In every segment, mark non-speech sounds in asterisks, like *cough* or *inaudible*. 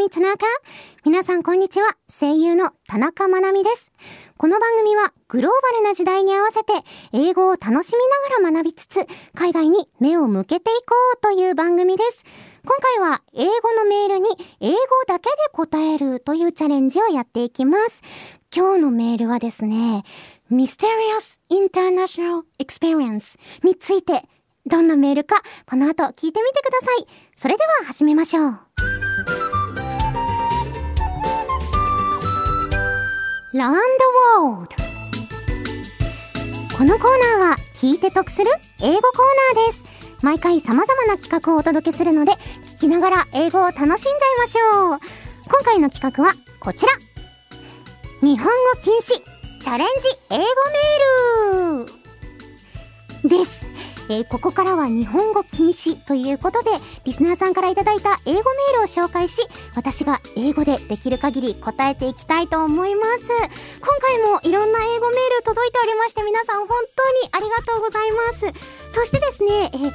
組田中皆さんこんにちは。声優の田中まなみです。この番組はグローバルな時代に合わせて英語を楽しみながら学びつつ海外に目を向けていこうという番組です。今回は英語のメールに英語だけで答えるというチャレンジをやっていきます。今日のメールはですね、Mysterious International Experience についてどんなメールかこの後聞いてみてください。それでは始めましょう。Learn the World このコーナーは聞いて得する英語コーナーです。毎回様々な企画をお届けするので、聞きながら英語を楽しんじゃいましょう。今回の企画はこちら。日本語禁止チャレンジ英語メールです。えー、ここからは日本語禁止ということで、リスナーさんからいただいた英語メールを紹介し、私が英語でできる限り答えていきたいと思います。今回もいろんな英語メール届いておりまして、皆さん本当にありがとうございます。そしてですね、えー、今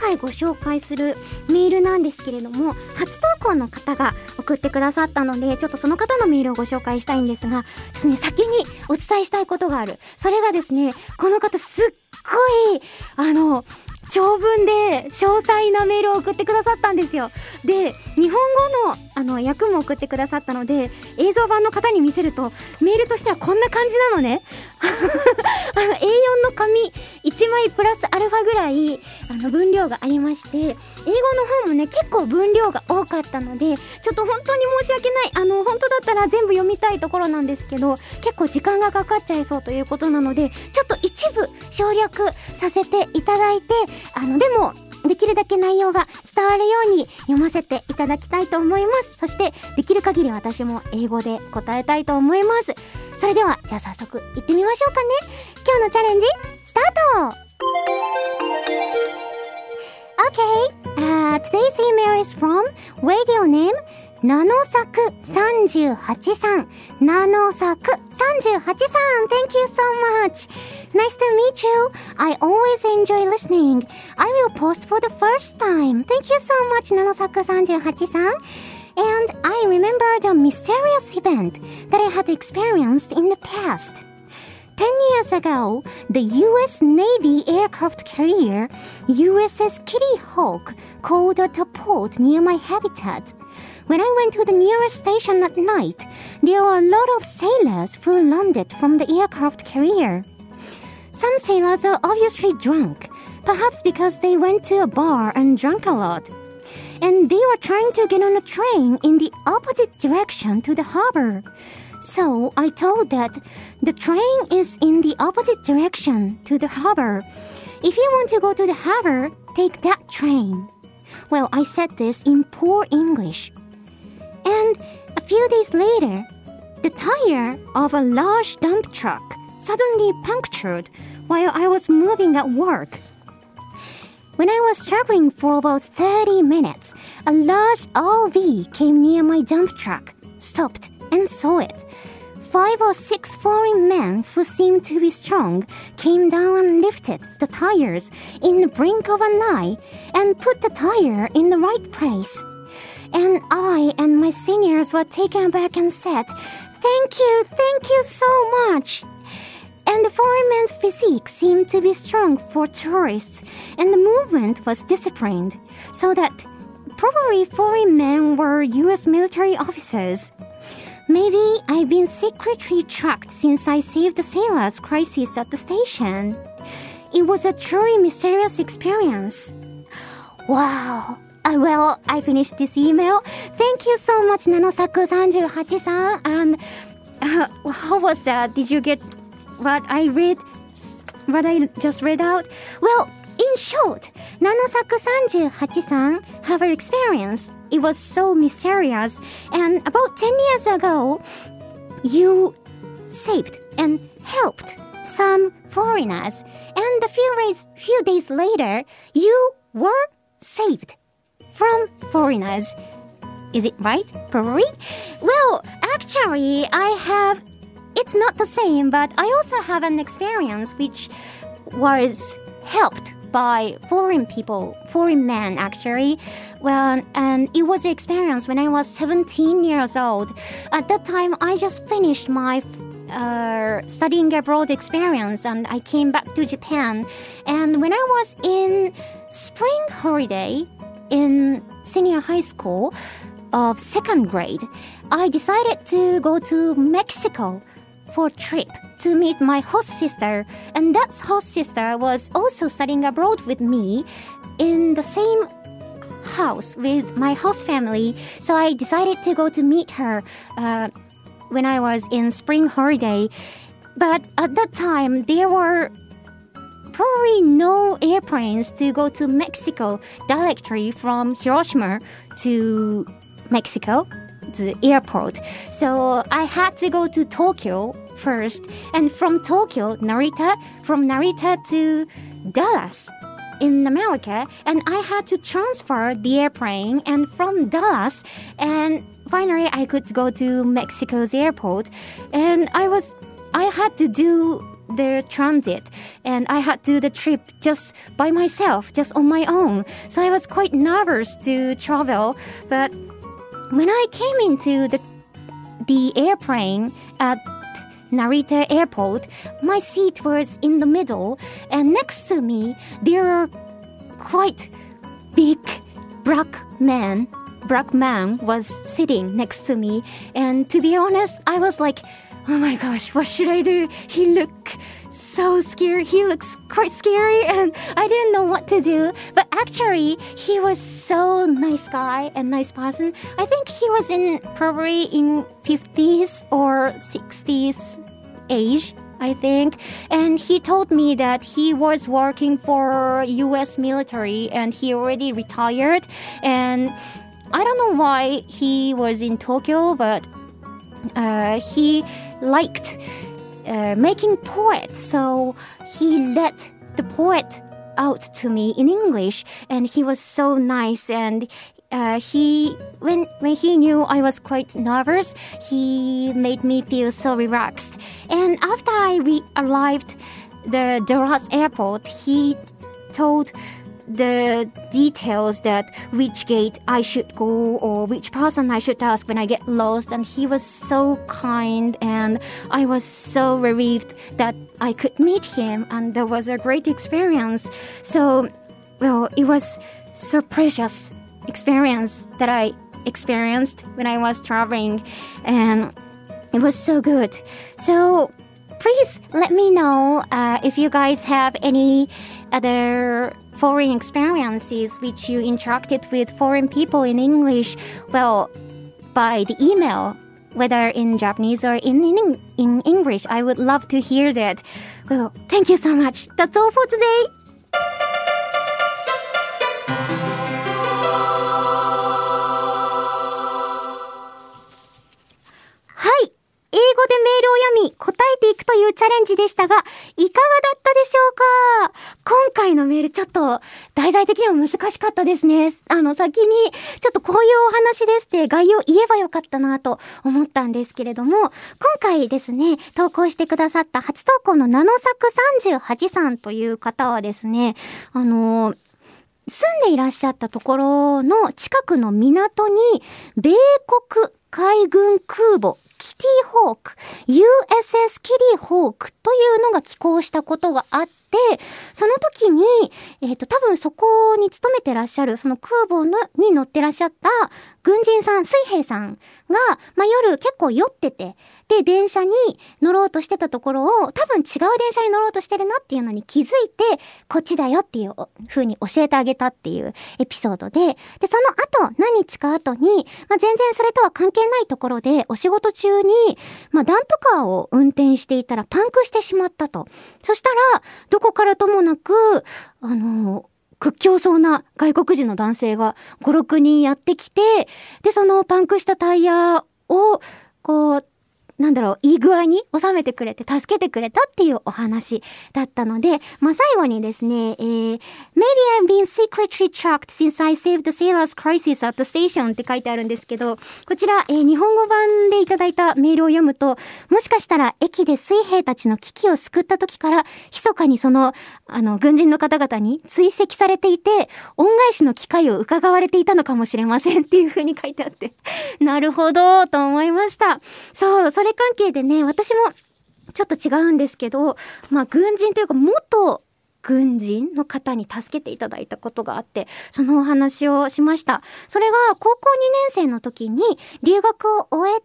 回ご紹介するメールなんですけれども、初投稿の方が送ってくださったので、ちょっとその方のメールをご紹介したいんですが、ですね、先にお伝えしたいことがある。それがですね、この方すっごい、あの、長文で詳細なメールを送ってくださったんですよ。で、日本語のあの訳も送ってくださったので、映像版の方に見せると、メールとしてはこんな感じなのね。あの A4 の紙1枚プラスアルファぐらいあの分量がありまして、英語の方もね、結構分量が多かったので、ちょっと本当に申し訳ない。あの、本当だったら全部読みたいところなんですけど、結構時間がかかっちゃいそうということなので、ちょっと一部省略させていただいて、あの、でも、できるだけ内容が伝わるように読ませていただきたいと思います。そして、できる限り私も英語で答えたいと思います。それでは、じゃあ早速行ってみましょうかね。今日のチャレンジ、スタート Okay, uh, today's email is from radio name ナノサク38さん。ナノサク38さん。Thank you so much. Nice to meet you. I always enjoy listening. I will post for the first time. Thank you so much, ナノサク38さん。And I remember the mysterious event that I had experienced in the past. Ten years ago, the US Navy aircraft carrier USS Kitty Hawk called at a port near my habitat. When I went to the nearest station at night, there were a lot of sailors who landed from the aircraft carrier. Some sailors are obviously drunk, perhaps because they went to a bar and drank a lot. And they were trying to get on a train in the opposite direction to the harbor. So I told that the train is in the opposite direction to the harbor. If you want to go to the harbor, take that train. Well, I said this in poor English. And a few days later, the tire of a large dump truck suddenly punctured while I was moving at work. When I was traveling for about 30 minutes, a large RV came near my dump truck, stopped, and saw it. Five or six foreign men who seemed to be strong came down and lifted the tires in the brink of an eye and put the tire in the right place. And I and my seniors were taken aback and said, Thank you, thank you so much. And the foreign man's physique seemed to be strong for tourists, and the movement was disciplined, so that probably foreign men were US military officers. Maybe I've been secretly tracked since I saved the sailors' crisis at the station. It was a truly mysterious experience. Wow! Uh, well, I finished this email. Thank you so much, Nanosaku38-san. And uh, *laughs* how was that? Did you get what I read? What I just read out? Well, in short, Nanosaku38-san have an experience. It was so mysterious. And about 10 years ago, you saved and helped some foreigners. And a few days, few days later, you were saved from foreigners. Is it right? Probably? Well, actually, I have. It's not the same, but I also have an experience which was helped by foreign people, foreign men actually. Well, and it was an experience when I was 17 years old. At that time, I just finished my uh, studying abroad experience and I came back to Japan. And when I was in spring holiday in senior high school of second grade, I decided to go to Mexico for trip to meet my host sister. And that host sister was also studying abroad with me in the same house with my host family. So I decided to go to meet her uh, when I was in spring holiday. But at that time, there were probably no airplanes to go to Mexico directly from Hiroshima to Mexico, the airport. So I had to go to Tokyo first, and from Tokyo, Narita, from Narita to Dallas in America, and I had to transfer the airplane, and from Dallas, and finally I could go to Mexico's airport, and I was, I had to do the transit and I had to do the trip just by myself, just on my own. So I was quite nervous to travel, but when I came into the the airplane at Narita Airport, my seat was in the middle, and next to me there are quite big black men. Black man was sitting next to me, and to be honest, I was like, "Oh my gosh, what should I do?" He looked so scary. He looks quite scary, and I didn't know what to do. But actually, he was so nice guy and nice person. I think he was in probably in 50s or 60s age. I think, and he told me that he was working for U.S. military and he already retired. And I don't know why he was in Tokyo, but uh, he liked uh, making poets. So he let the poet out to me in English, and he was so nice. And uh, he when when he knew I was quite nervous, he made me feel so relaxed. And after I re- arrived the Dallas airport, he told the details that which gate I should go or which person I should ask when I get lost. And he was so kind, and I was so relieved that I could meet him, and that was a great experience. So, well, it was so precious experience that I experienced when I was traveling, and it was so good. So, please let me know uh, if you guys have any other foreign experiences which you interacted with foreign people in English, well, by the email, whether in Japanese or in, in, in English. I would love to hear that. Well, thank you so much. That's all for today. えていくというチャレンジでしたが、いかがだったでしょうか？今回のメールちょっと題材的にも難しかったですね。あの先にちょっとこういうお話ですって概要言えばよかったなと思ったんですけれども、今回ですね、投稿してくださった初投稿のナノ作38さんという方はですね、あの、住んでいらっしゃったところの近くの港に、米国海軍空母キティホーク、USS キティホークというのが寄港したことがあって、その時に、えっ、ー、と、多分そこに勤めてらっしゃる、その空母のに乗ってらっしゃった軍人さん、水兵さんが、まあ、夜結構酔ってて、で、電車に乗ろうとしてたところを、多分違う電車に乗ろうとしてるなっていうのに気づいて、こっちだよっていう風に教えてあげたっていうエピソードで、で、その後、何日か後に、まあ、全然それとは関係ないところで、お仕事中に、まあ、ダンプカーを運転していたらパンクしてしまったと。そしたら、どこからともなく、あの、屈強そうな外国人の男性が5、6人やってきて、で、そのパンクしたタイヤを、こう、なんだろう、いい具合に収めてくれて、助けてくれたっていうお話だったので、まあ、最後にですね、えー、Maybe I've been secretly tracked since I saved the sailor's crisis at the station って書いてあるんですけど、こちら、えー、日本語版でいただいたメールを読むと、もしかしたら駅で水兵たちの危機を救った時から、密かにその、あの、軍人の方々に追跡されていて、恩返しの機会を伺われていたのかもしれませんっていう風に書いてあって、*laughs* なるほど、と思いました。そう、それ関係でね、私も、ちょっと違うんですけど、まあ、軍人というか、元軍人の方に助けていただいたことがあって、そのお話をしました。それが高校2年生の時に留学を終えて、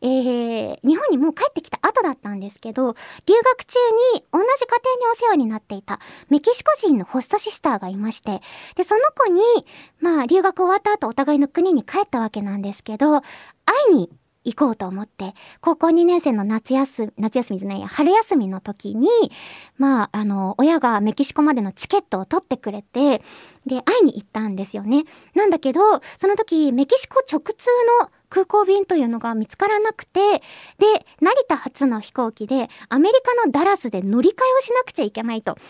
えー、日本にもう帰ってきた後だったんですけど、留学中に同じ家庭にお世話になっていたメキシコ人のホストシスターがいまして、で、その子に、まあ、留学終わった後お互いの国に帰ったわけなんですけど、会いに行こうと思って、高校2年生の夏休み、夏休みじゃないや、春休みの時に、まあ、あの、親がメキシコまでのチケットを取ってくれて、で、会いに行ったんですよね。なんだけど、その時、メキシコ直通の空港便というのが見つからなくて、で、成田発の飛行機でアメリカのダラスで乗り換えをしなくちゃいけないと。で、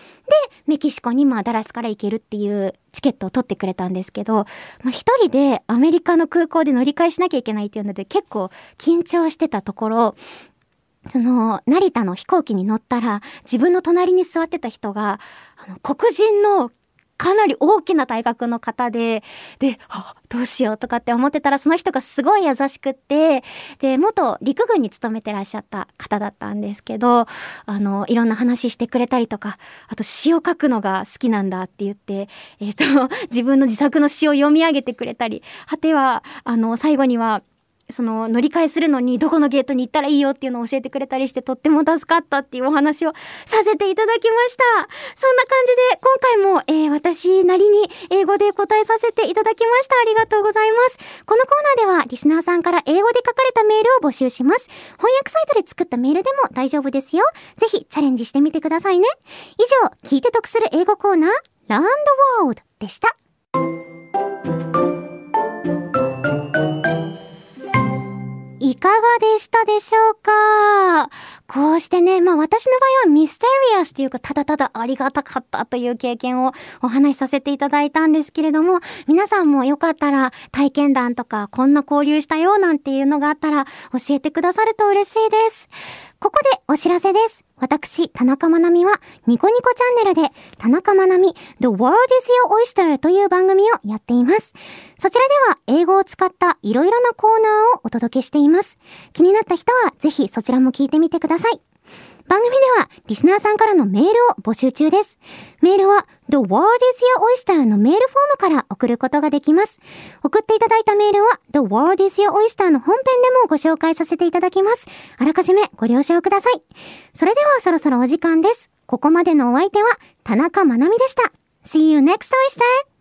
メキシコにまあダラスから行けるっていうチケットを取ってくれたんですけど、まあ一人でアメリカの空港で乗り換えしなきゃいけないっていうので結構緊張してたところ、その、成田の飛行機に乗ったら、自分の隣に座ってた人が、あの、黒人のかなり大きな体格の方で、で、どうしようとかって思ってたら、その人がすごい優しくって、で、元陸軍に勤めてらっしゃった方だったんですけど、あの、いろんな話してくれたりとか、あと詩を書くのが好きなんだって言って、えっ、ー、と、自分の自作の詩を読み上げてくれたり、果ては、あの、最後には、その乗り換えするのにどこのゲートに行ったらいいよっていうのを教えてくれたりしてとっても助かったっていうお話をさせていただきました。そんな感じで今回も、えー、私なりに英語で答えさせていただきました。ありがとうございます。このコーナーではリスナーさんから英語で書かれたメールを募集します。翻訳サイトで作ったメールでも大丈夫ですよ。ぜひチャレンジしてみてくださいね。以上、聞いて得する英語コーナー、ランドワールドでした。かがでしたでしょうか？こうしてね、まあ私の場合はミステリアスというか、ただただありがたかったという経験をお話しさせていただいたんですけれども、皆さんもよかったら体験談とか、こんな交流したよなんていうのがあったら教えてくださると嬉しいです。ここでお知らせです。私、田中まなみは、ニコニコチャンネルで、田中まなみ、The World is Your Oyster という番組をやっています。そちらでは、英語を使ったいろいろなコーナーをお届けしています。気になった人は、ぜひそちらも聞いてみてください。番組では、リスナーさんからのメールを募集中です。メールは、The World is Your Oyster のメールフォームから送ることができます。送っていただいたメールは The World is Your Oyster の本編でもご紹介させていただきます。あらかじめご了承ください。それではそろそろお時間です。ここまでのお相手は田中まなみでした。See you next Oyster!